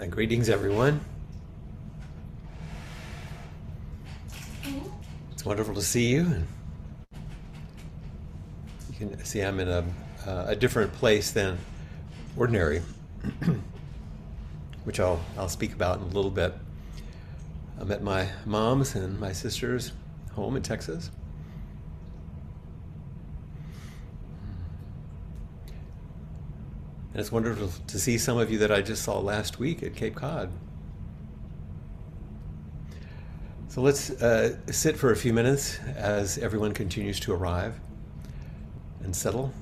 Uh, greetings, everyone. It's wonderful to see you. And you can see I'm in a, uh, a different place than ordinary, which I'll, I'll speak about in a little bit. I'm at my mom's and my sister's home in Texas. And it's wonderful to see some of you that I just saw last week at Cape Cod. So let's uh, sit for a few minutes as everyone continues to arrive and settle.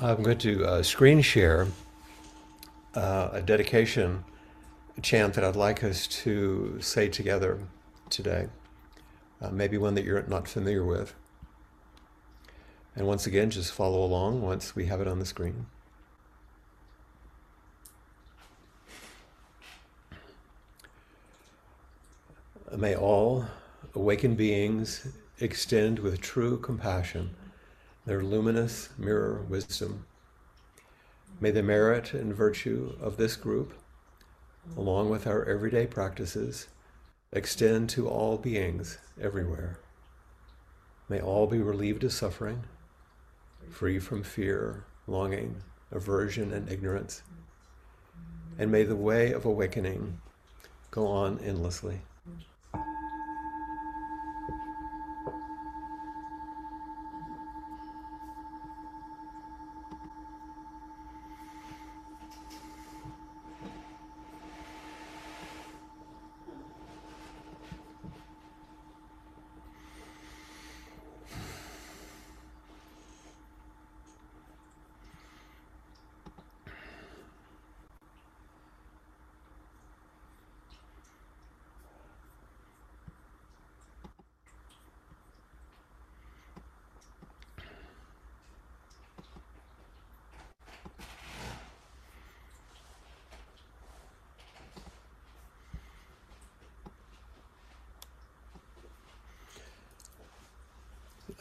I'm going to uh, screen share uh, a dedication chant that I'd like us to say together today. Uh, maybe one that you're not familiar with. And once again, just follow along once we have it on the screen. May all awakened beings extend with true compassion their luminous mirror wisdom. May the merit and virtue of this group, along with our everyday practices, extend to all beings everywhere. May all be relieved of suffering, free from fear, longing, aversion, and ignorance. And may the way of awakening go on endlessly.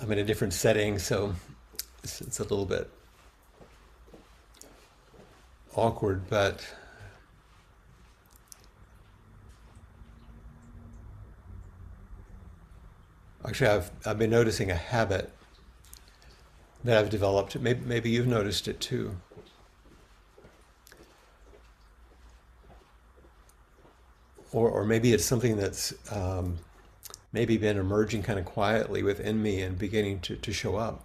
I'm in a different setting, so it's, it's a little bit awkward, but actually, I've, I've been noticing a habit that I've developed. Maybe, maybe you've noticed it too. Or, or maybe it's something that's um, maybe been emerging kind of quietly within me and beginning to, to show up.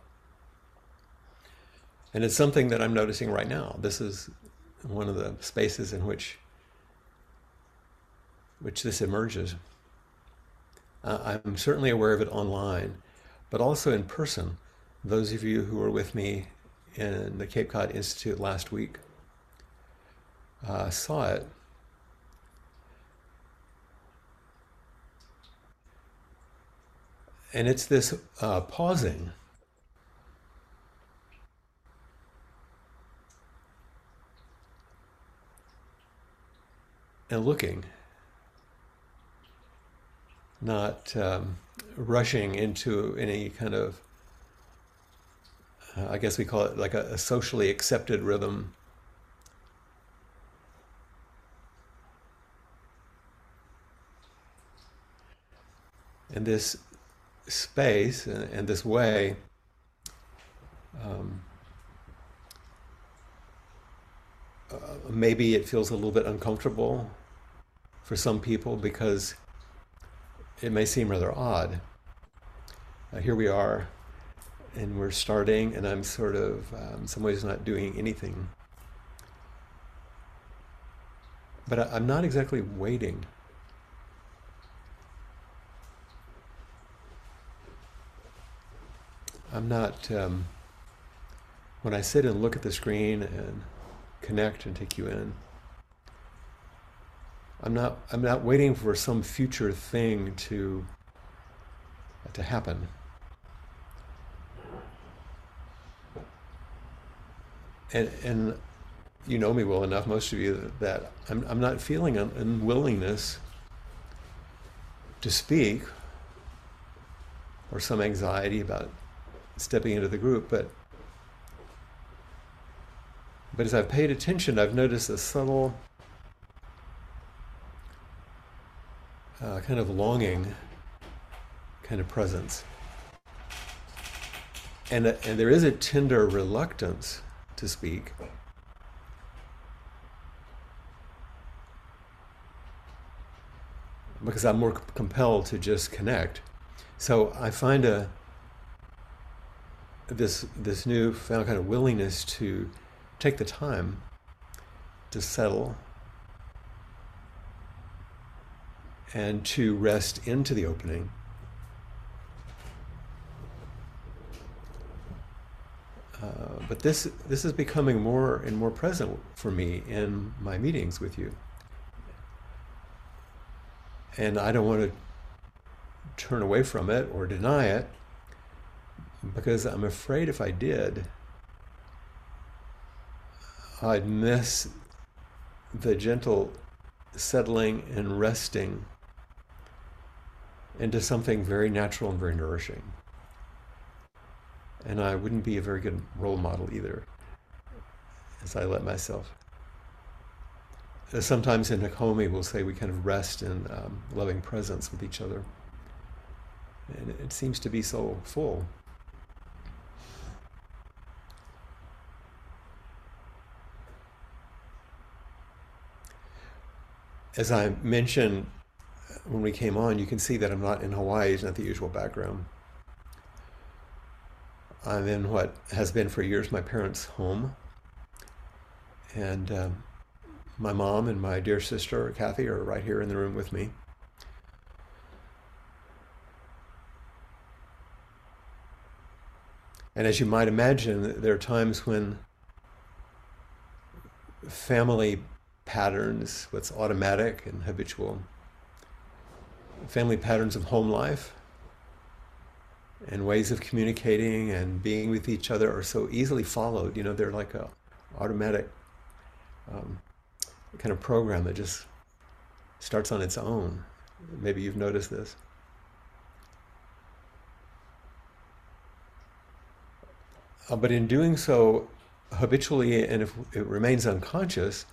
And it's something that I'm noticing right now. This is one of the spaces in which which this emerges. Uh, I'm certainly aware of it online, but also in person. Those of you who were with me in the Cape Cod Institute last week uh, saw it And it's this uh, pausing. And looking, not um, rushing into any kind of, uh, I guess we call it like a, a socially accepted rhythm. And this space and, and this way, um, uh, maybe it feels a little bit uncomfortable for some people because it may seem rather odd. Uh, here we are, and we're starting, and I'm sort of, um, in some ways, not doing anything. But I, I'm not exactly waiting. I'm not, um, when I sit and look at the screen and connect and take you in, I'm not, I'm not waiting for some future thing to, to happen. And, and you know me well enough, most of you, that I'm, I'm not feeling an unwillingness to speak or some anxiety about stepping into the group, but but as I've paid attention, I've noticed a subtle uh, kind of longing kind of presence. And, and there is a tender reluctance to speak. Because I'm more compelled to just connect. So I find a, this this newfound kind of willingness to take the time to settle and to rest into the opening. Um, but this this is becoming more and more present for me in my meetings with you. And I don't want to turn away from it or deny it because I'm afraid if I did, I'd miss the gentle settling and resting into something very natural and very nourishing. And I wouldn't be a very good role model either, as I let myself. Sometimes in Hakomi, we'll say we kind of rest in um, loving presence with each other. And it seems to be so full. As I mentioned when we came on, you can see that I'm not in Hawaii, it's not the usual background. I'm in what has been for years my parents' home. And um, my mom and my dear sister, Kathy, are right here in the room with me. And as you might imagine, there are times when family patterns, what's automatic and habitual, family patterns of home life and ways of communicating and being with each other are so easily followed. You know, they're like a automatic um, kind of program that just starts on its own. Maybe you've noticed this. Uh, but in doing so habitually, and if it remains unconscious,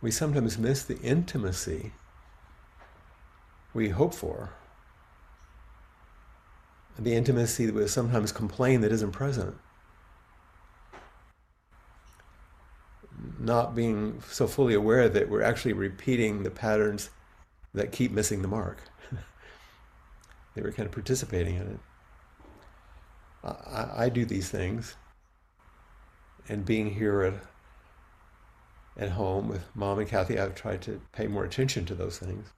we sometimes miss the intimacy we hope for. The intimacy that we sometimes complain that isn't present. Not being so fully aware that we're actually repeating the patterns that keep missing the mark. they were kind of participating in it. I, I do these things and being here at at home with mom and Kathy, I've tried to pay more attention to those things.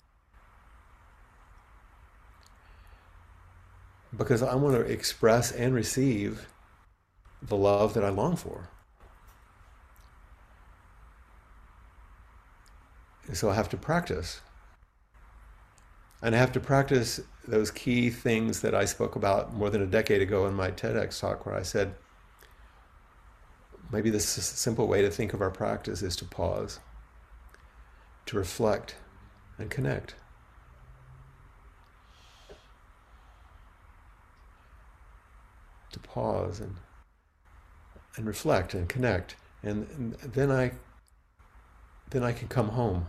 Because I want to express and receive the love that I long for. So I have to practice. And I have to practice those key things that I spoke about more than a decade ago in my TEDx talk, where I said, Maybe the simple way to think of our practice is to pause, to reflect, and connect. To pause and and reflect and connect, and, and then I then I can come home,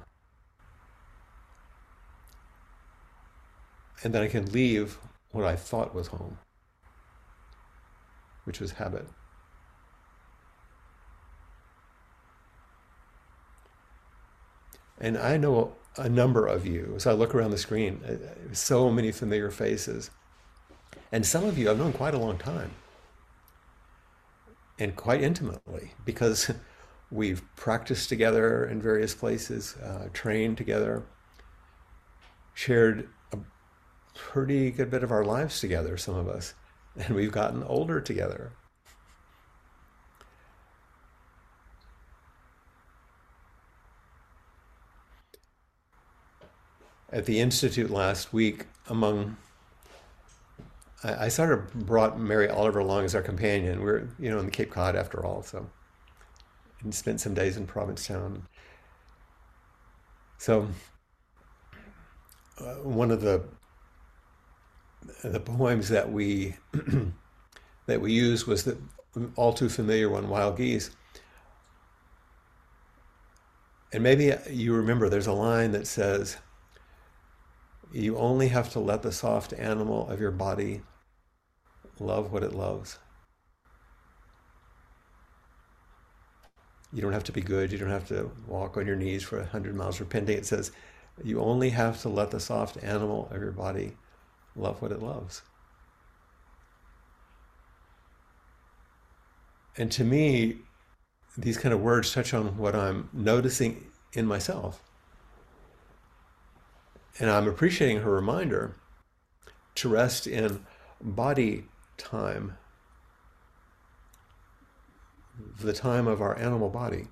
and then I can leave what I thought was home, which was habit. And I know a number of you. As I look around the screen, uh, so many familiar faces. And some of you I've known quite a long time and quite intimately because we've practiced together in various places, uh, trained together, shared a pretty good bit of our lives together, some of us, and we've gotten older together. At the institute last week among I, I sort of brought Mary Oliver along as our companion. We're you know in the Cape Cod after all, so and spent some days in Provincetown. So uh, one of the the poems that we that we used was the all too familiar one, Wild Geese. And maybe you remember there's a line that says, you only have to let the soft animal of your body love what it loves. You don't have to be good. You don't have to walk on your knees for a hundred miles repenting. It says you only have to let the soft animal of your body love what it loves. And to me, these kind of words touch on what I'm noticing in myself. And I'm appreciating her reminder to rest in body time. the time of our animal body,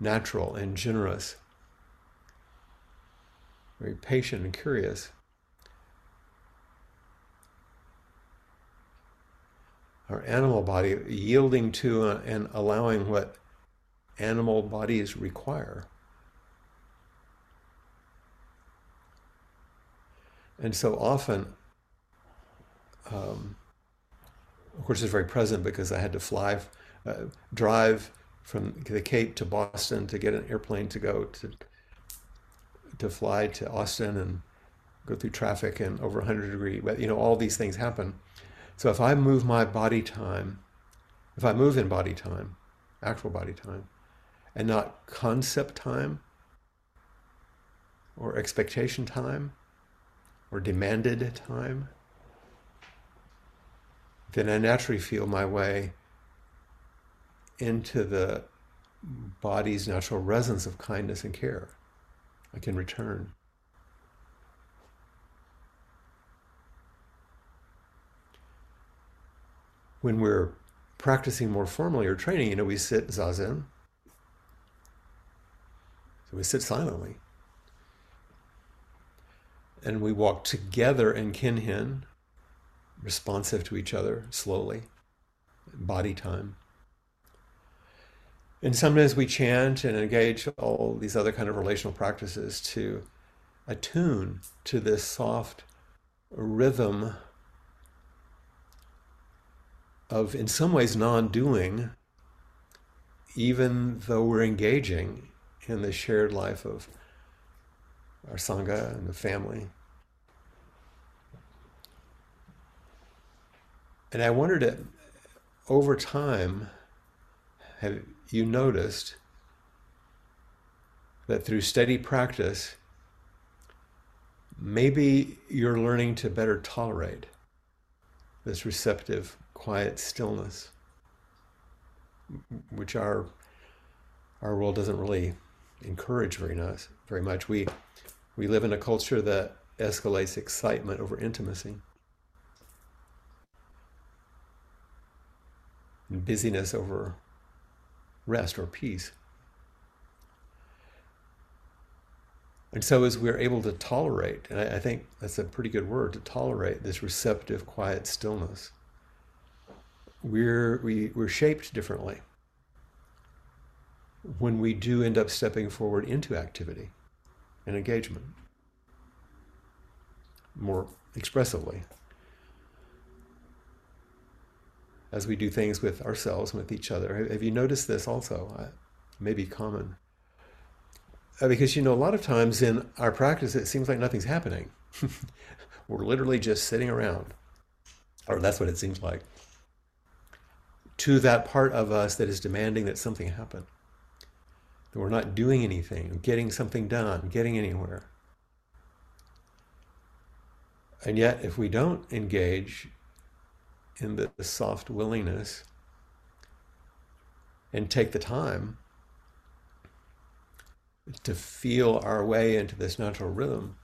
natural and generous, very patient and curious. Our animal body yielding to and allowing what animal bodies require. And so often, um, of course, it's very present because I had to fly, uh, drive from the Cape to Boston to get an airplane to go to to fly to Austin and go through traffic and over 100 degree. But you know, all these things happen. So if I move my body time, if I move in body time, actual body time, and not concept time or expectation time or demanded time, then I naturally feel my way into the body's natural resonance of kindness and care. I can return. When we're practicing more formally or training, you know, we sit zazen. So we sit silently. And we walk together in kinhin, responsive to each other, slowly, body time. And sometimes we chant and engage all these other kind of relational practices to attune to this soft rhythm of, in some ways, non doing, even though we're engaging in the shared life of our Sangha and the family. And I wondered that over time, have you noticed that through steady practice, maybe you're learning to better tolerate this receptive, quiet stillness, which our our world doesn't really encourage very nice, very much. We we live in a culture that escalates excitement over intimacy. Busyness over rest or peace. And so, as we're able to tolerate, and I, I, think that's a pretty good word to tolerate this receptive, quiet stillness, we're, we, we're shaped differently when we do end up stepping forward into activity and engagement more expressively as we do things with ourselves and with each other. Have you noticed this also? Uh, maybe common. Uh, because, you know, a lot of times in our practice, it seems like nothing's happening. We're literally just sitting around, or that's what it seems like, to that part of us that is demanding that something happen. We're not doing anything, getting something done, getting anywhere. And yet, if we don't engage in the, soft willingness and take the time to feel our way into this natural rhythm,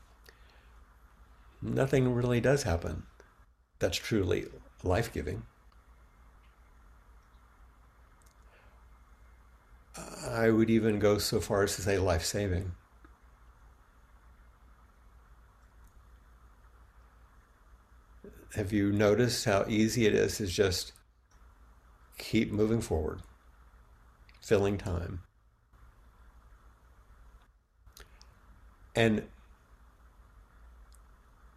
nothing really does happen that's truly life giving. I would even go so far as to say life saving. Have you noticed how easy it is to just keep moving forward, filling time? And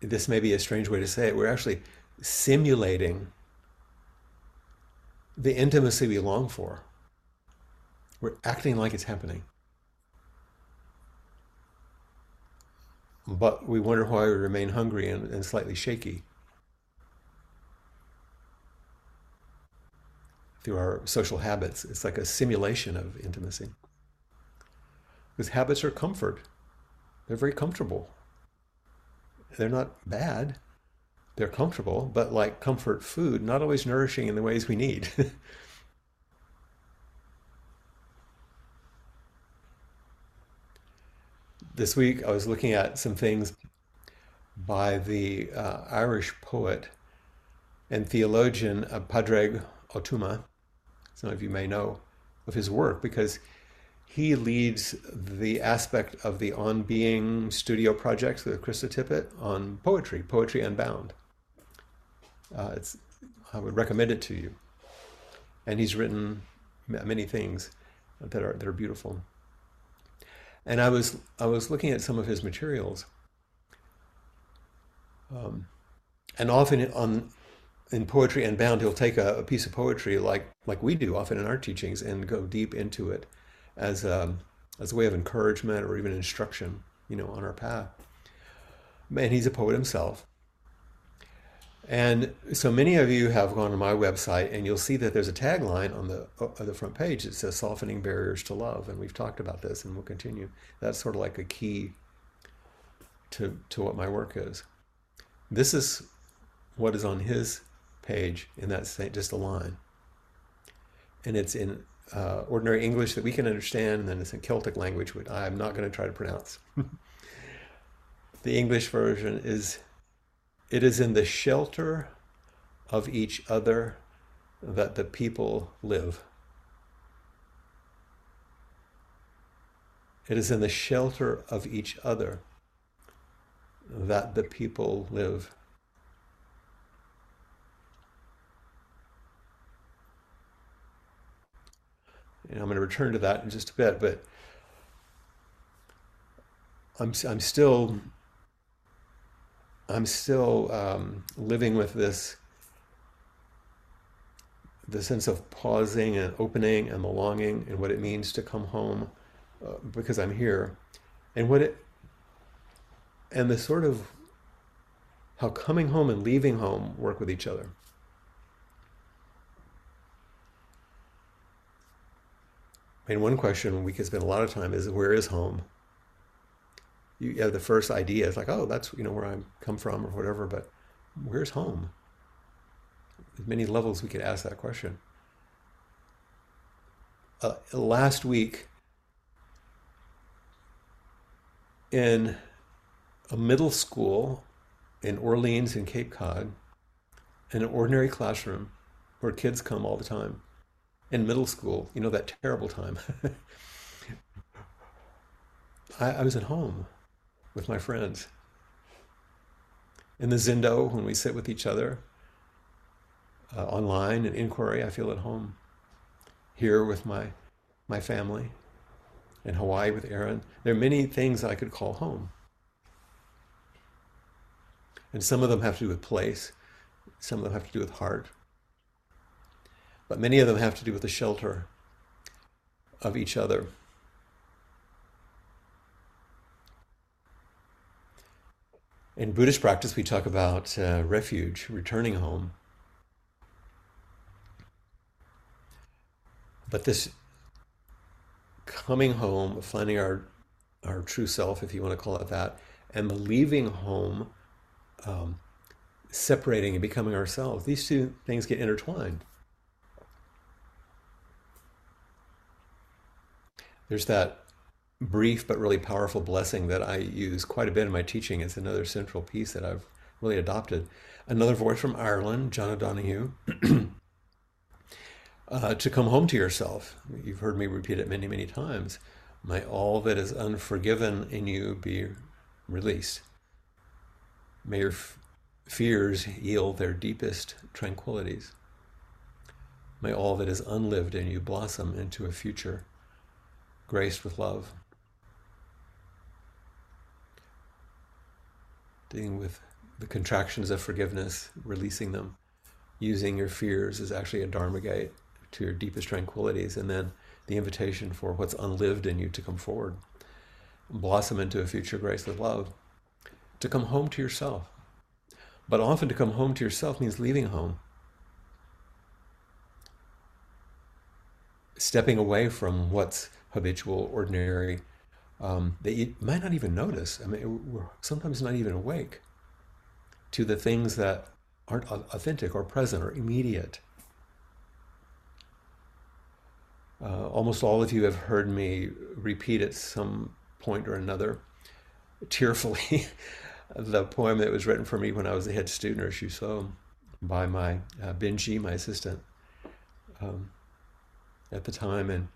this may be a strange way to say it, we're actually simulating the intimacy we long for. We're acting like it's happening. But we wonder why we remain hungry and, and slightly shaky. Through our social habits. It's like a simulation of intimacy. Because habits are comfort, they're very comfortable. They're not bad, they're comfortable, but like comfort food, not always nourishing in the ways we need. this week I was looking at some things by the uh, Irish poet and theologian uh, Padraig Ó Tuama some of you may know of his work because he leads the aspect of the On Being studio projects with Krista Tippett on poetry, Poetry Unbound. Uh, it's, I would recommend it to you. And he's written many things that are that are beautiful. And I was I was looking at some of his materials, um, and often on in poetry unbound he'll take a, a, piece of poetry like like we do often in our teachings and go deep into it as a, um, as a way of encouragement or even instruction you know on our path. And he's a poet himself. And so many of you have gone to my website and you'll see that there's a tagline on the on the front page that says softening barriers to love. And we've talked about this and we'll continue. That's sort of like a key to to what my work is. This is what is on his page in that same, just a line. And it's in uh, ordinary English that we can understand, and then it's in Celtic language, which I'm not going to try to pronounce. the English version is it is in the shelter of each other that the people live. It is in the shelter of each other that the people live. And I'm going to return to that in just a bit, but I'm, I'm still I'm still um, living with this the sense of pausing and opening and belonging and what it means to come home uh, because I'm here and what it and the sort of how coming home and leaving home work with each other. I mean, one question we could spend a lot of time is where is home? You have the first idea, it's like, oh, that's you know where I come from or whatever, but where's home? There's many levels we could ask that question. Uh, last week, in a middle school in Orleans in Cape Cod, in an ordinary classroom where kids come all the time in middle school, you know, that terrible time. I, I, was at home with my friends. In the Zendo, when we sit with each other uh, online and inquiry, I feel at home. Here with my, my family, in Hawaii with Aaron. There are many things I could call home. And some of them have to do with place, some of them have to do with heart, but many of them have to do with the shelter of each other. In Buddhist practice, we talk about uh, refuge, returning home. But this coming home, finding our our true self, if you want to call it that, and the leaving home, um, separating and becoming ourselves. These two things get intertwined. There's that brief but really powerful blessing that I use quite a bit in my teaching. It's another central piece that I've really adopted. Another voice from Ireland, John O'Donohue. uh, to come home to yourself. You've heard me repeat it many, many times. May all that is unforgiven in you be released. May your f- fears yield their deepest tranquilities. May all that is unlived in you blossom into a future graced with love. Dealing with the contractions of forgiveness, releasing them, using your fears is actually a Dharma gate to your deepest tranquilities, and then the invitation for what's unlived in you to come forward, blossom into a future grace with love, to come home to yourself. But often to come home to yourself means leaving home. Stepping away from what's habitual, ordinary, um, that you might not even notice. I mean, we're sometimes not even awake to the things that aren't authentic or present or immediate. Uh, almost all of you have heard me repeat at some point or another, tearfully, the poem that was written for me when I was a head student or Shuso by my uh, Benji, my assistant um, at the time. And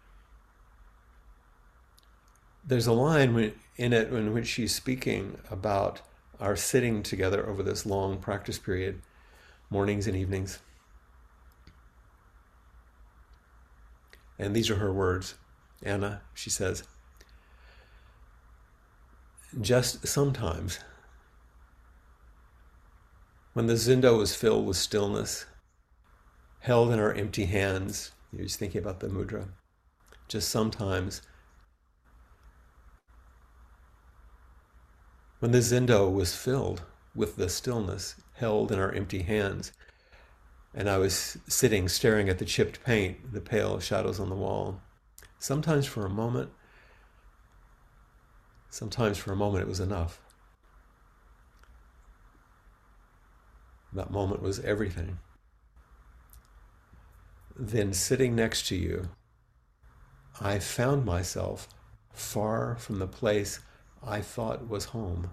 there's a line in it in which she's speaking about our sitting together over this long practice period, mornings and evenings. And these are her words. Anna, she says, just sometimes, when the zendo was filled with stillness, held in our empty hands, you're just thinking about the mudra, just sometimes, when the zendo was filled with the stillness held in our empty hands, and I was sitting staring at the chipped paint, the pale shadows on the wall. Sometimes for a moment, sometimes for a moment it was enough. That moment was everything. Then sitting next to you, I found myself far from the place I thought was home.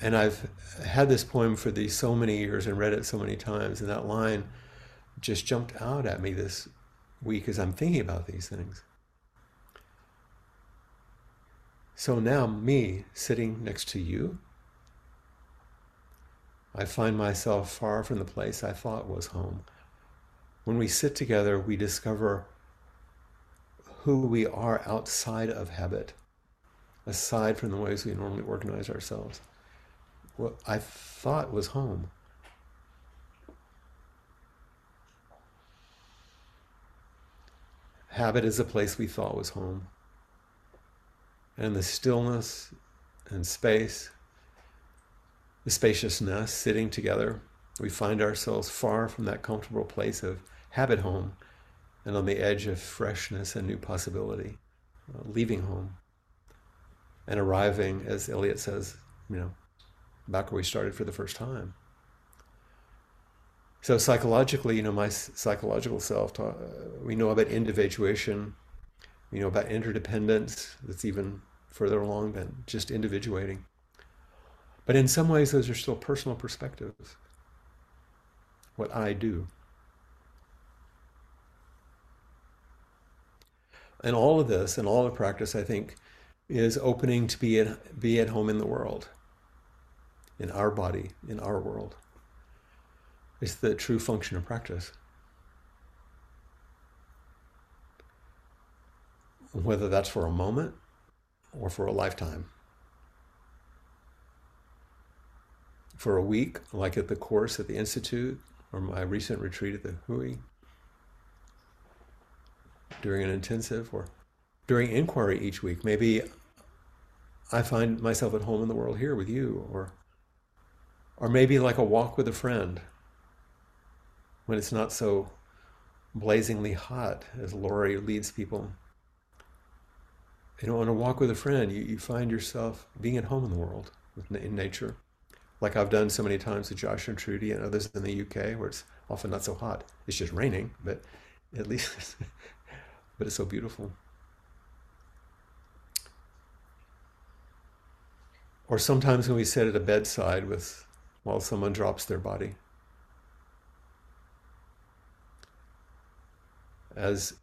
and I've had this poem for these so many years and read it so many times, and that line just jumped out at me this week as I'm thinking about these things. So now, me sitting next to you, I find myself far from the place I thought was home. When we sit together, we discover who we are outside of habit, aside from the ways we normally organize ourselves what I thought was home. Habit is a place we thought was home. And the stillness and space, the spaciousness, sitting together, we find ourselves far from that comfortable place of habit home and on the edge of freshness and new possibility, uh, leaving home and arriving, as Eliot says, you know, back where we started for the first time. So psychologically, you know, my psychological self, uh, we know about individuation, we know about interdependence. That's even further along than just individuating. But in some ways, those are still personal perspectives. What I do. And all of this and all the practice, I think, is opening to be at, be at home in the world in our body, in our world. It's the true function of practice. Whether that's for a moment or for a lifetime. For a week, like at the course at the Institute or my recent retreat at the Hui, during an intensive or during inquiry each week. Maybe I find myself at home in the world here with you, or or maybe like a walk with a friend when it's not so blazingly hot as Laurie leads people. You know, on a walk with a friend, you, you find yourself being at home in the world, in nature, like I've done so many times with Josh and Trudy and others in the UK, where it's often not so hot. It's just raining, but at least, but it's so beautiful. Or sometimes when we sit at a bedside with while someone drops their body. As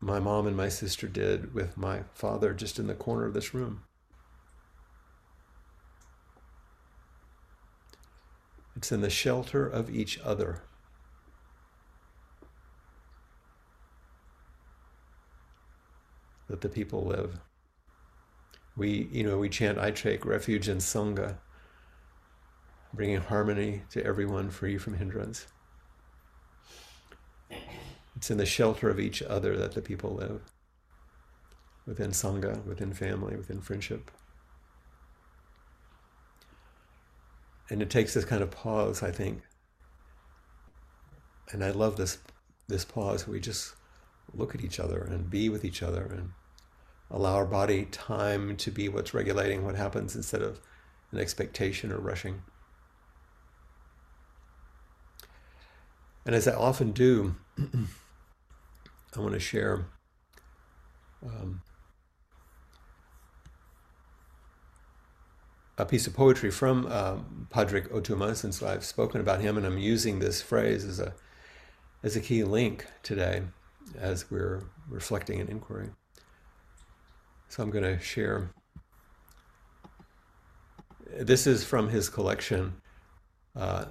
my mom and my sister did with my father just in the corner of this room. It's in the shelter of each other. That the people live. We, you know, we chant, I take refuge in Sangha bringing harmony to everyone free from hindrance. It's in the shelter of each other that the people live within Sangha, within family, within friendship. And it takes this kind of pause, I think. And I love this this pause we just look at each other and be with each other and allow our body time to be what's regulating what happens instead of an expectation or rushing. And as I often do, I want to share um, a piece of poetry from uh, Pádraig Ó Tuama, since I've spoken about him, and I'm using this phrase as a as a key link today. As we're reflecting an inquiry. So I'm going to share. This is from his collection, uh,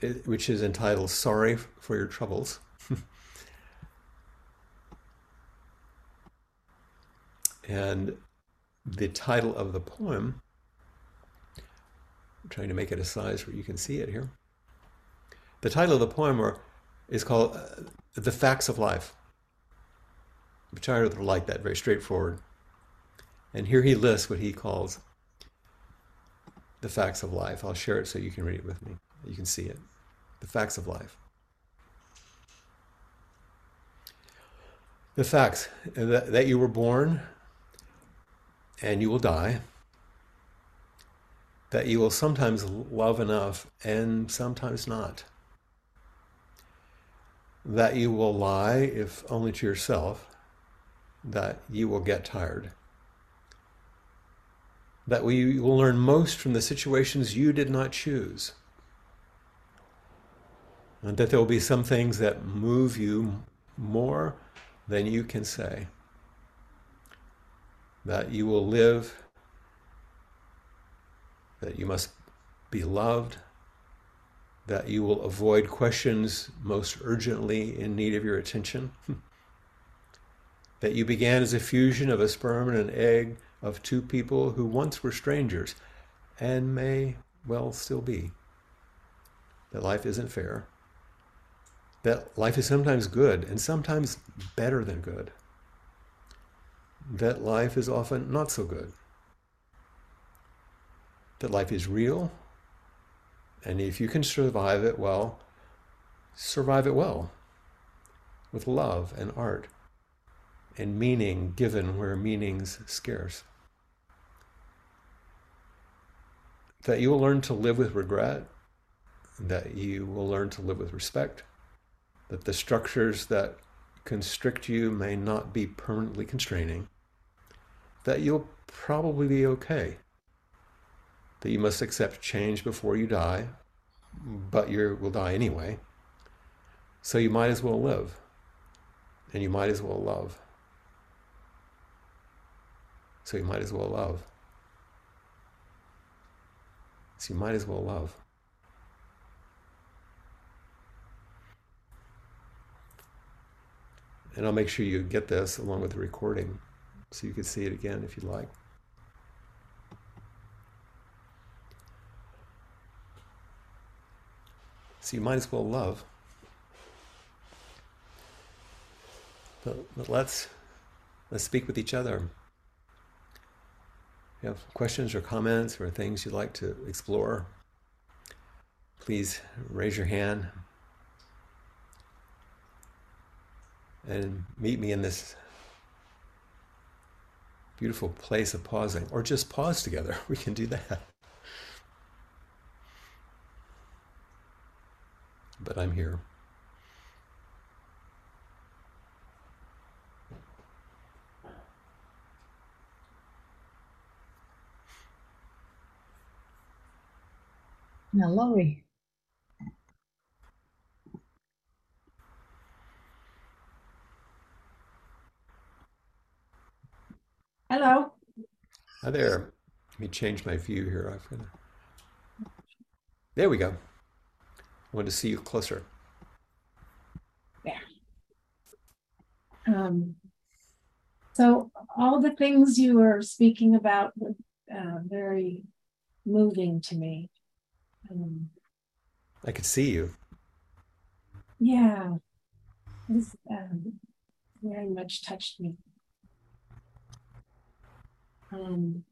it, which is entitled Sorry for Your Troubles. and the title of the poem, I'm trying to make it a size where you can see it here. The title of the poem are, is called uh, The Facts of Life, I rather like that, very straightforward. And here he lists what he calls the facts of life. I'll share it so you can read it with me. You can see it. The facts of life. The facts that, that you were born and you will die, that you will sometimes love enough and sometimes not, that you will lie, if only to yourself, that you will get tired, that we will learn most from the situations you did not choose, and that there will be some things that move you more than you can say. That you will live, that you must be loved, that you will avoid questions most urgently in need of your attention, that you began as a fusion of a sperm and an egg of two people who once were strangers and may well still be, that life isn't fair, that life is sometimes good and sometimes better than good. That life is often not so good. That life is real, and if you can survive it well, survive it well with love and art and meaning given where meaning's scarce. That you will learn to live with regret, that you will learn to live with respect, that the structures that constrict you may not be permanently constraining, that you'll probably be okay. That you must accept change before you die, but you will die anyway. So you might as well live, and you might as well love. So you might as well love. So you might as well love. And I'll make sure you get this along with the recording so you can see it again if you'd like. So you might as well love. But, but let's let's speak with each other. You have questions or comments or things you'd like to explore, please raise your hand and meet me in this beautiful place of pausing, or just pause together. We can do that. But I'm here. Now, Laurie. Hello. Hi there. Let me change my view here. I've got. There we go. I want to see you closer. There. Um, so all the things you were speaking about were uh, very moving to me. Um, I could see you. Yeah, this um, very much touched me. Um,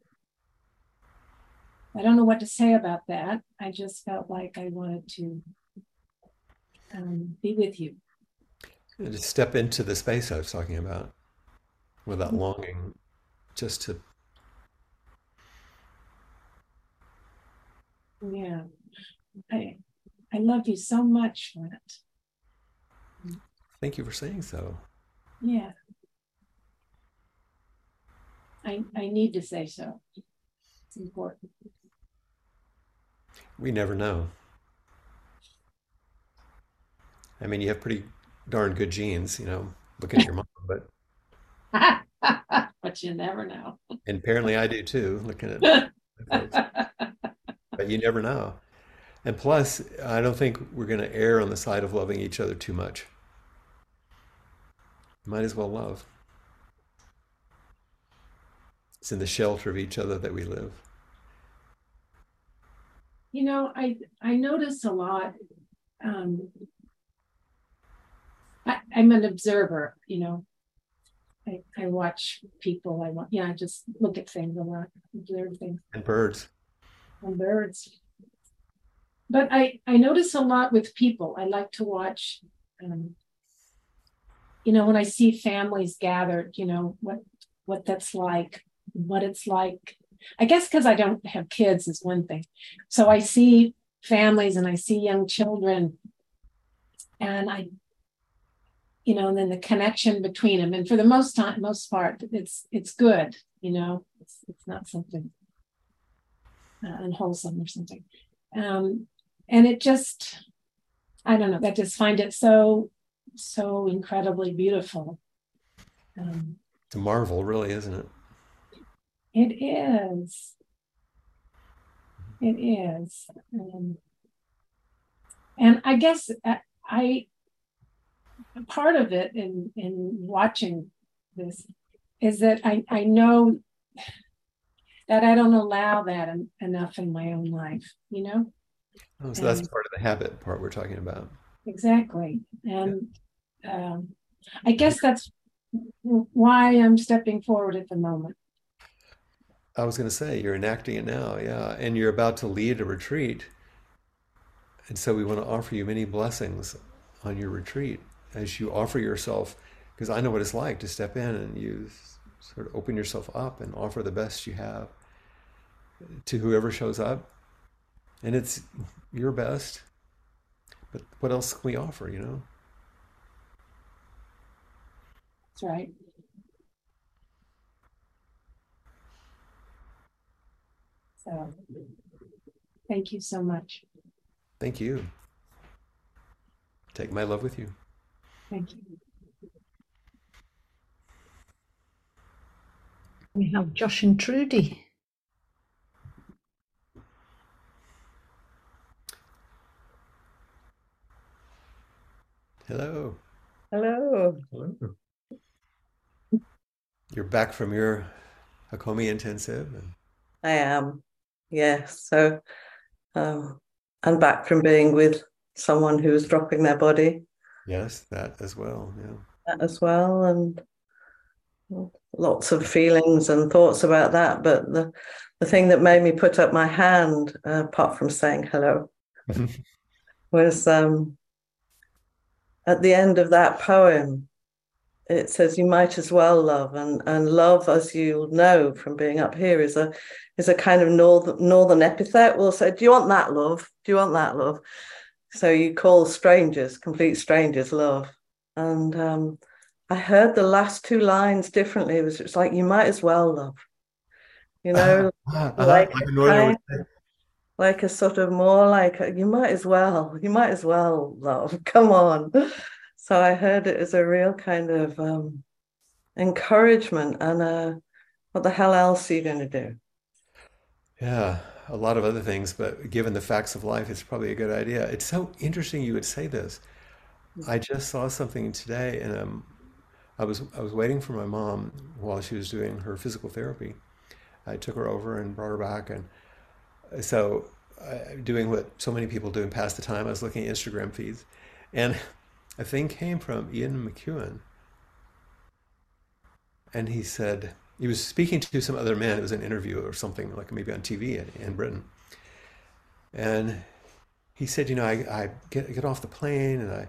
I don't know what to say about that. I just felt like I wanted to um, be with you. And just step into the space I was talking about with that longing just to. Yeah. I I love you so much, Flint. Thank you for saying so. Yeah. I, I need to say so. It's important. We never know. I mean, you have pretty darn good genes, you know. looking at your mom, but but you never know. and apparently I do too, looking at. But you never know. And plus, I don't think we're going to err on the side of loving each other too much. Might as well love. It's in the shelter of each other that we live. you know, I I notice a lot. Um, I, I'm an observer, you know. I, I watch people. I want, yeah, I just look at things a lot, observe things And birds. and birds. But I I notice a lot with people. I like to watch. Um, you know, when I see families gathered, you know what what that's like, what it's like. I guess because I don't have kids is one thing. So I see families and I see young children, and I you know, and then the connection between them. And for the most time, most part, it's it's good. You know, it's it's not something uh, unwholesome or something. Um, and it just, I don't know. I just find it so so incredibly beautiful. Um, It's a marvel, really, isn't it? it is. It is. Um, and I guess I, I part of it in in watching this is that I I know that I don't allow that en- enough in my own life, you know? Oh, so that's part of the habit part we're talking about. exactly. Yeah. And um, I guess that's why I'm stepping forward at the moment. I was going to say, you're enacting it now, yeah. And you're about to lead a retreat. And so we want to offer you many blessings on your retreat as you offer yourself, because I know what it's like to step in and you sort of open yourself up and offer the best you have to whoever shows up. And it's your best, but what else can we offer, you know? That's right. So thank you so much. Thank you. Take my love with you. Thank you. We have Josh and Trudy. Hello. Hello. Hello. You're back from your Hakomi intensive. And I am. Yes. So um, I'm back from being with someone who's dropping their body yes, that as well. Yeah. as well, and lots of feelings and thoughts about that. But the the thing that made me put up my hand, uh, apart from saying hello, was um, at the end of that poem. It says you might as well love, and and love, as you know from being up here, is a is a kind of northern northern epithet. We'll say, do you want that love? Do you want that love? So you call strangers, complete strangers, love. And um, I heard the last two lines differently. It was it's like you might as well love, you know, uh-huh, like like like a sort of more like a, you might as well, you might as well love. Come on. So I heard it as a real kind of um, encouragement and a, what the hell else are you going to do? Yeah, a lot of other things, but given the facts of life, it's probably a good idea. It's so interesting you would say this. I just saw something today, and um, I was I was waiting for my mom while she was doing her physical therapy. I took her over and brought her back, and so doing what so many people do and pass the time. I was looking at Instagram feeds, and a thing came from Ian McEwan, and he said he was speaking to some other man. It was an interview or something like maybe on TV in, in Britain, and he said, you know, I, I get get off the plane and I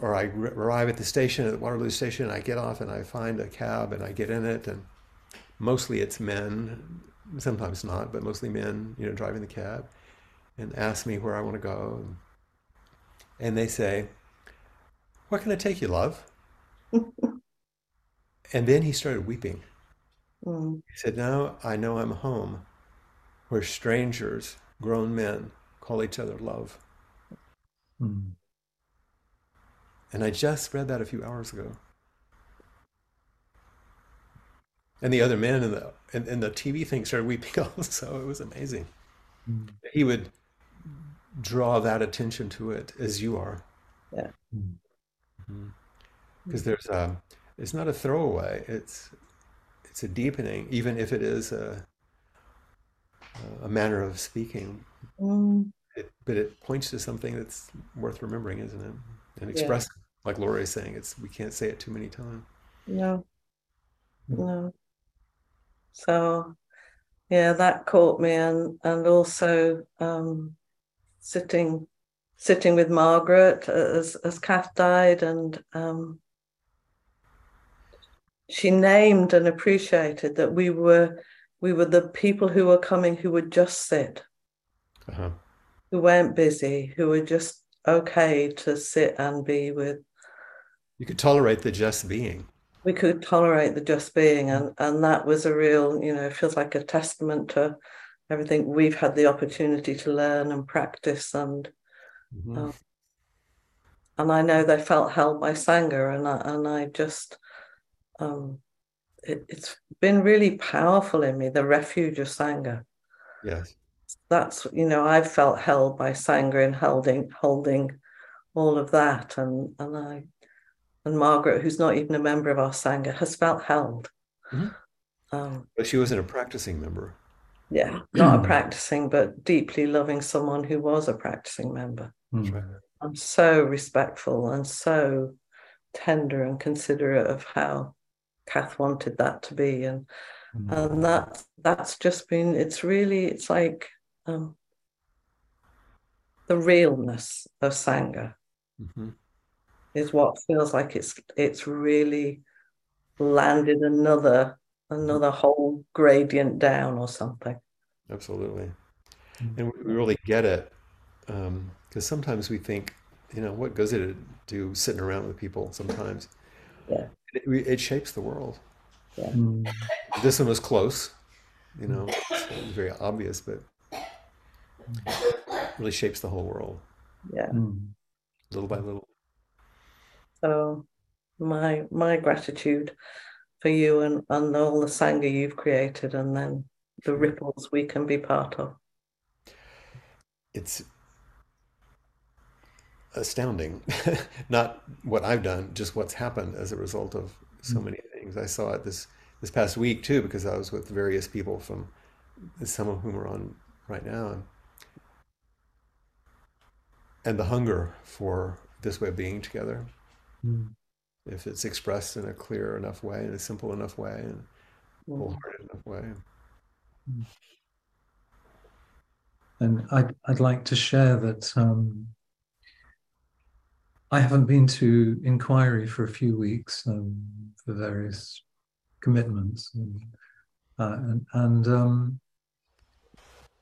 or I arrive at the station at Waterloo Station. And I get off and I find a cab and I get in it, and mostly it's men, sometimes not, but mostly men, you know, driving the cab, and ask me where I want to go, and, and they say, "Where can I take you, love?" And then he started weeping. Mm, He said, Now I know I'm home where strangers, grown men, call each other love. Mm. And I just read that a few hours ago. And the other men in the and, and the TV thing started weeping also. It was amazing. Mm. He would draw that attention to it as you are. Yeah. Mm-hmm. Because there's a, it's not a throwaway. It's it's a deepening, even if it is a a manner of speaking. Mm, It, but it points to something that's worth remembering, isn't it? And yeah. expressing, like Laura is saying, it's we can't say it too many times. Mm. No, no. So yeah, that caught me and and also um sitting sitting with Margaret as as Kath died and um she named and appreciated that we were we were the people who were coming who would just sit, Uh-huh. who weren't busy, who were just okay to sit and be with You could tolerate the just being. We could tolerate the just being and and that was a real you know it feels like a testament to everything we've had the opportunity to learn and practice and Mhm. um, and I know they felt held by Sangha and I, and I just um it, it's been really powerful in me the refuge of Sangha Yes. that's you know I've felt held by Sangha and holding holding all of that and and I and Margaret who's not even a member of our Sangha has felt held Mhm. um But she wasn't a practicing member. yeah not a practicing but deeply loving someone who was a practicing member That's right. I'm so respectful and so tender and considerate of how Kath wanted that to be and and that that's just been it's really it's like um the realness of Sangha Mhm. Is what feels like it's it's really landed another another mm. whole gradient down or something Absolutely. Mm. And we we really get it. Um, because sometimes we think, you know, what goes it to do sitting around with people sometimes? Yeah. It, it shapes the world. Mm. This one was close, you know, mm. it was very obvious, but really shapes the whole world yeah Mm. little by little. So my my gratitude for you and, and all the Sangha you've created and then the ripples we can be part of. It's astounding. Not what I've done, just what's happened as a result of so mm. many things. I saw it this this past week too, because I was with various people from some of whom are on right now, and, and the hunger for this way of being together. Mm. If it's expressed in a clear enough way, in a simple enough way, and Mm. wholehearted enough way. And I'd, I'd like to share that um, I haven't been to inquiry for a few weeks um, for various commitments. And, uh, and, and um,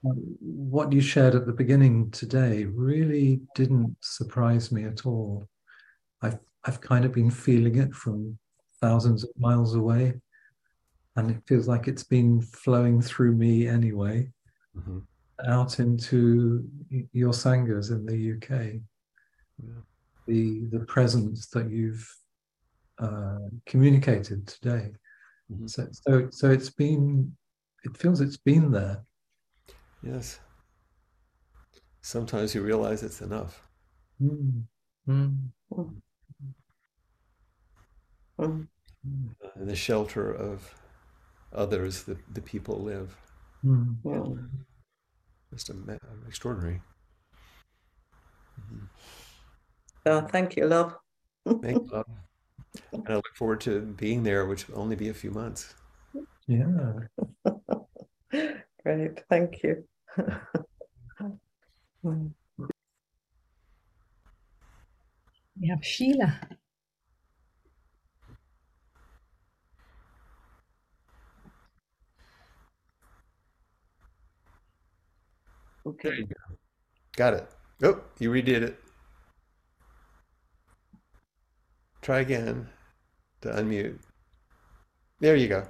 what you shared at the beginning today really didn't surprise me at all. I've, I've kind of been feeling it from thousands of miles away. And it feels like it's been flowing through me anyway Mhm. out into your sanghas in the UK. Yeah. The the presence that you've uh, communicated today. Mhm. So so so it's been. It feels it's been there. Yes. Sometimes you realize it's enough. Mm, mm, Uh, in the shelter of others, the, the people live. mm. Just ama- extraordinary. So thank you, love. Thank you. love. And I look forward to being there, which will only be a few months. Yeah. Great, thank you. We have Sheila. There Okay. you go. Got it. Oh, you redid it. Try again to unmute. There you go.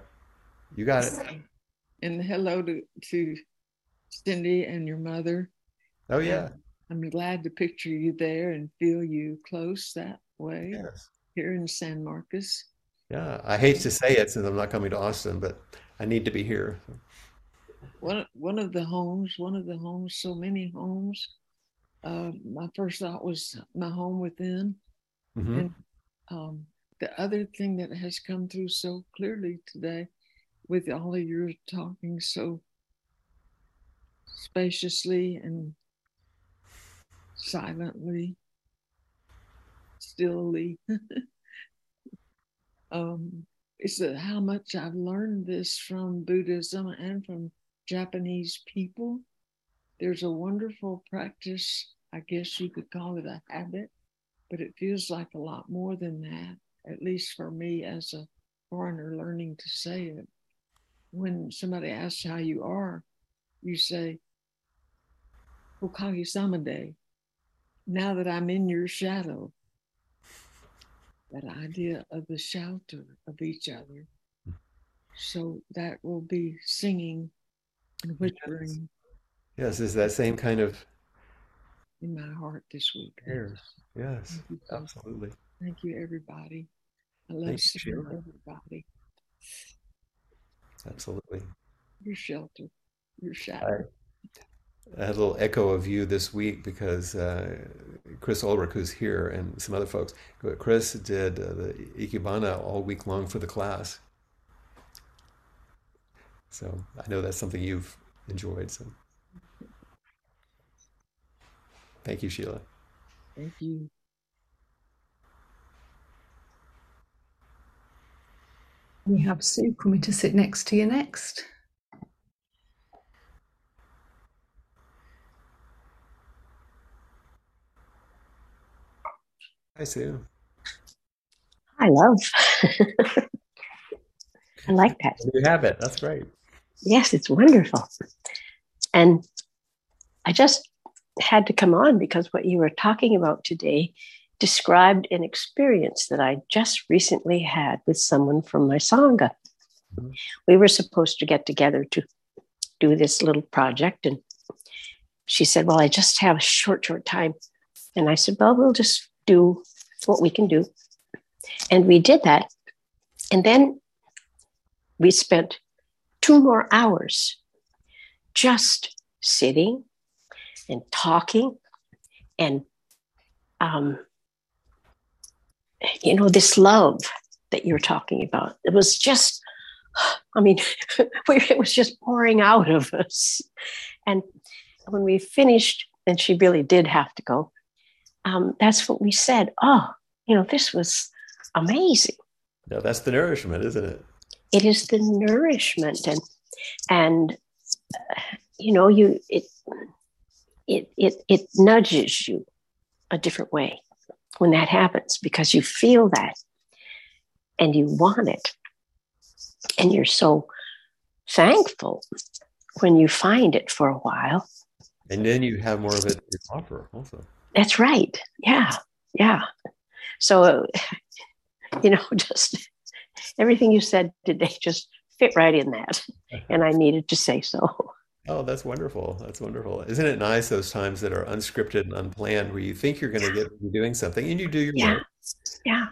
You got it. And hello to, to Cindy and your mother. Oh, yeah. I'm glad to picture you there and feel you close that way Yes. here in San Marcos. Yeah, I hate to say it since I'm not coming to Austin, but I need to be here. One one of the homes, one of the homes, so many homes. Uh, my first thought was my home within, Mhm. and um, the other thing that has come through so clearly today, with all of your talking so spaciously and silently, stillly. um, is that how much I've learned this from Buddhism and from Japanese people. There's a wonderful practice, I guess you could call it a habit, but it feels like a lot more than that, at least for me as a foreigner learning to say it. When somebody asks how you are, you say, Okagesama de, now that I'm in your shadow, that idea of the shelter of each other. Hmm. So that will be singing whispering Yes, is that same kind of in my heart this week. Yes, Thank absolutely. thank you, everybody. I love Thank you, seeing everybody. Absolutely. Your shelter, your shadow. I had a little echo of you this week because uh, Chris Ulrich, who's here, and some other folks, Chris did uh, the Ikebana all week long for the class. So I know that's something you've enjoyed. So thank you, Sheila. Thank you. We have Sue coming to sit next to you next. Hi, Sue. I love. I like that. You have it. That's great. Yes, it's wonderful. And I just had to come on because what you were talking about today described an experience that I just recently had with someone from my Sangha. Mhm. We were supposed to get together to do this little project. And she said, Well, I just have a short, short time. And I said, Well, we'll just do what we can do. And we did that. And then we spent two more hours just sitting and talking and um, you know this love that you're talking about. It was just i mean it was just pouring out of us. And when we finished and she really did have to go um, that's what we said oh you know this was amazing. No, that's the nourishment, isn't it? It is the nourishment and and uh, you know you it it it it nudges you a different way when that happens because you feel that and you want it. And you're so thankful when you find it for a while. And then you have more of it to offer also. that's right. Yeah. Yeah. So you know just everything you said today just fit right in that and i needed to say so Oh, that's wonderful. That's wonderful. Isn't it nice those times that are unscripted and unplanned where you think you're going to get you're doing something and you do your Yeah. work. yeah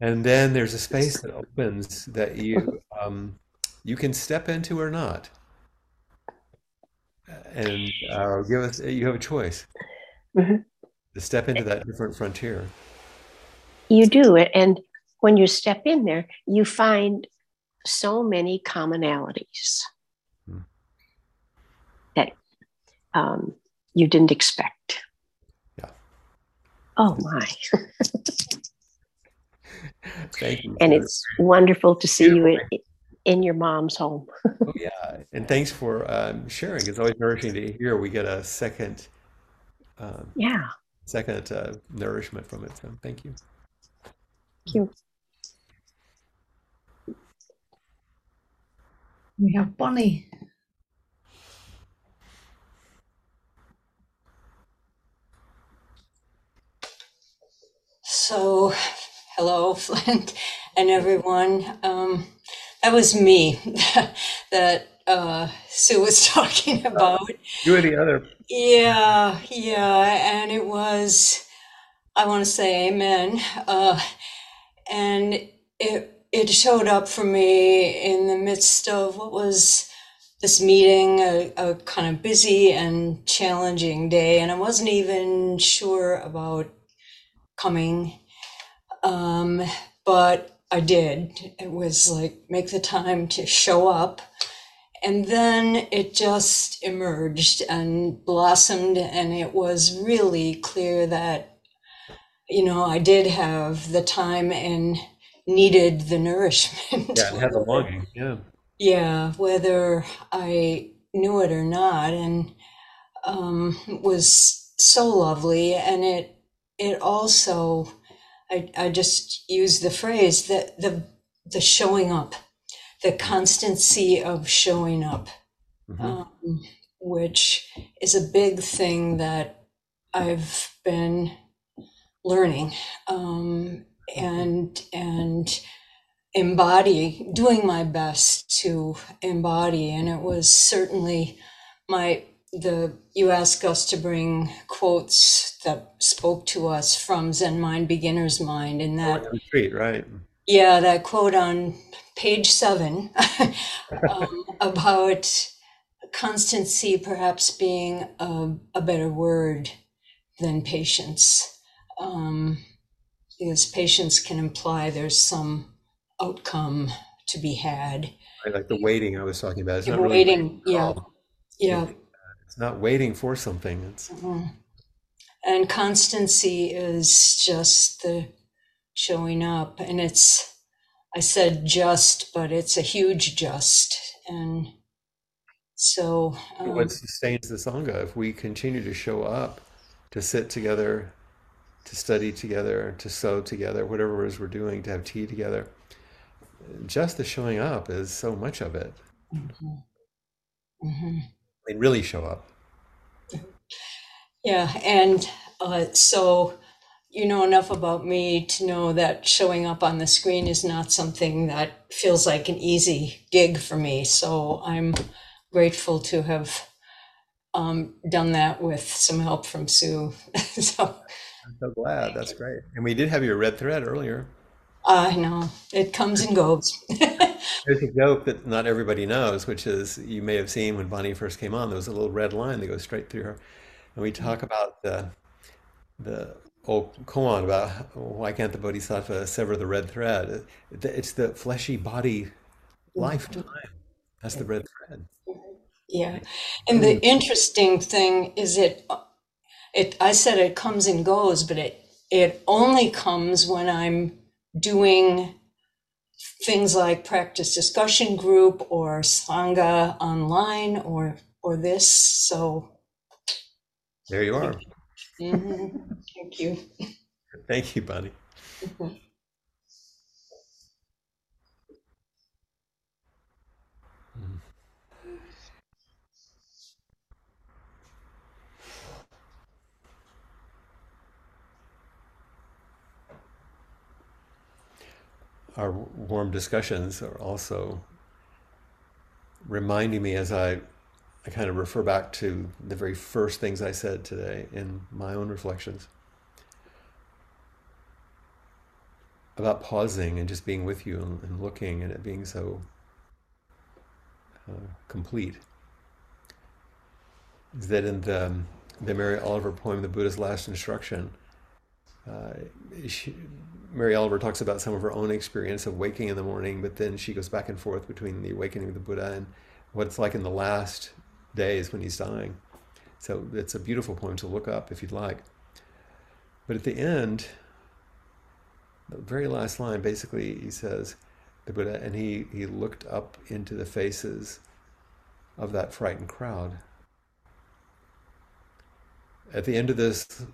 And then there's a space that opens that you um, you can step into or not. And uh, give us you have a choice Mhm. to step into that different frontier. you do it and when you step in there you find so many commonalities Hmm. that um, you didn't expect Yeah. oh my Thank you. and it's wonderful to see you in, in your mom's home Oh, yeah, and thanks for um, sharing. It's always nourishing to hear. We get a second, um, yeah second uh, nourishment from it. So thank you. thank you We have Bonnie. So, hello, Flint, and everyone. Um, that was me that uh, Sue was talking about. You and the other. Yeah, yeah, and it was, I want to say amen. Uh, and it it showed up for me in the midst of what was this meeting, a, a kind of busy and challenging day, and I wasn't even sure about coming. Um, but I did. It was like make the time to show up. And then it just emerged and blossomed, and it was really clear that, you know, I did have the time and needed the nourishment. Yeah, and had the longing. Yeah. Yeah, whether I knew it or not, and um, it was so lovely. And it it also, I I just use the phrase that the the showing up, the constancy of showing up, Mhm. um, which is a big thing that I've been learning, um, and and embody doing my best to embody. And it was certainly my the you asked us to bring quotes that spoke to us from zen mind beginner's mind and that Retreat, right? yeah that quote on page seven um, about constancy perhaps being a, a better word than patience. Um, because patience can imply there's some outcome to be had. Right, Like the waiting I was talking about. It's You're not really waiting, yeah. Yeah. It's not waiting for something. It's mhm. And constancy is just the showing up. And it's, I said just, but it's a huge just. And so, um, what sustains the sangha. If we continue to show up, to sit together, to study together, to sew together, whatever it is we're doing, to have tea together, just the showing up is so much of it. mhm, mhm. I mean, really show up. Yeah, and uh, so you know enough about me to know that showing up on the screen is not something that feels like an easy gig for me. So I'm grateful to have um, done that with some help from Sue. so I'm so glad. That's great. And we did have your red thread earlier. I know it comes and goes. There's a joke that not everybody knows, which is you may have seen when Bonnie first came on, there was a little red line that goes straight through her. And we talk mm-hmm. about the the old koan about why can't the bodhisattva sever the red thread? It's the fleshy body mm-hmm. lifetime. That's the red thread. yeah, and the mm. interesting thing is it it I said it comes and goes, but it it only comes when I'm doing things like practice discussion group or sangha online or or this. So There you are. mhm, thank you. Thank you, Bonnie. Mhm. Our warm discussions are also reminding me as I, I kind of refer back to the very first things I said today in my own reflections about pausing and just being with you and, and looking and it being so uh, complete. Is that in the, the Mary Oliver poem, The Buddha's Last Instruction, uh, she, Mary Oliver talks about some of her own experience of waking in the morning, but then she goes back and forth between the awakening of the Buddha and what it's like in the last days when he's dying. So it's a beautiful poem to look up if you'd like. But at the end, the very last line, basically, he says, the Buddha, and he, he looked up into the faces of that frightened crowd. At the end of this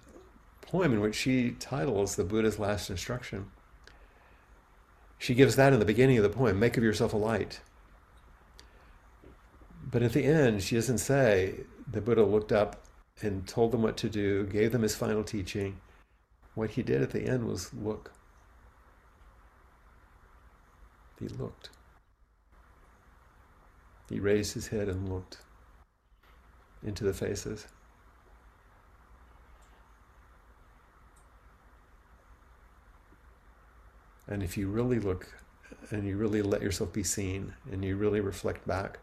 poem, in which she titles the Buddha's last instruction, she gives that in the beginning of the poem make of yourself a light. But at the end, she doesn't say the Buddha looked up and told them what to do, gave them his final teaching. What he did at the end was look. He looked. He raised his head and looked into the faces. And if you really look and you really let yourself be seen and you really reflect back.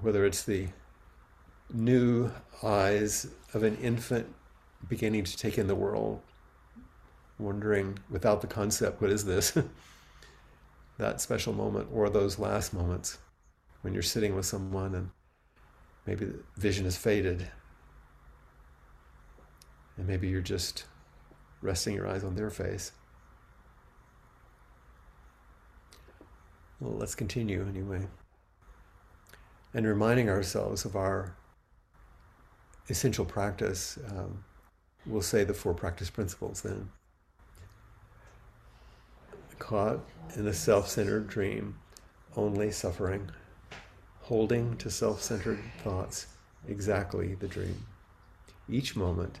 Whether it's the new eyes of an infant beginning to take in the world, wondering without the concept, what is this? that special moment, or those last moments when you're sitting with someone and maybe the vision is faded and maybe you're just resting your eyes on their face. Well, let's continue anyway. And reminding ourselves of our essential practice, um, we'll say the four practice principles then. Caught in a self centered dream, only suffering, holding to self centered thoughts, exactly the dream. Each moment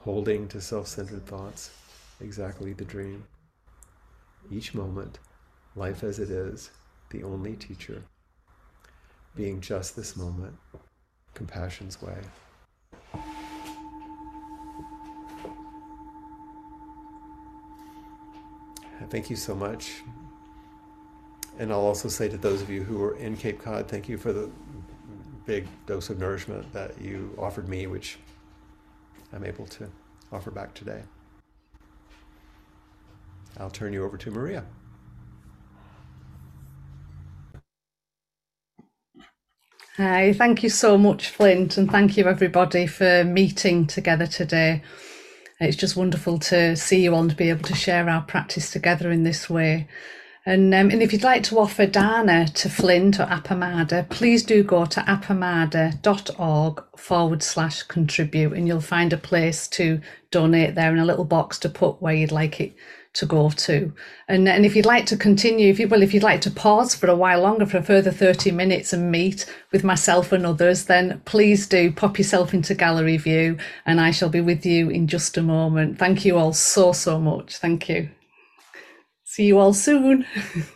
holding to self centered thoughts, exactly the dream. Each moment, life as it is, the only teacher, being just this moment, compassion's way. Thank you so much. And I'll also say to those of you who are in Cape Cod, thank you for the big dose of nourishment that you offered me, which I'm able to offer back today. I'll turn you over to Maria. Hi, thank you so much, Flint, and thank you everybody for meeting together today. It's just wonderful to see you all and be able to share our practice together in this way. And, um, and if you'd like to offer dana to Flint or Appamada, please do go to appamada.org forward slash contribute and you'll find a place to donate there and a little box to put where you'd like it to go to. And, and if you'd like to continue, if you, well, if you'd like to pause for a while longer for a further 30 minutes and meet with myself and others, then please do pop yourself into gallery view and I shall be with you in just a moment. Thank you all so, so much. Thank you. See you all soon.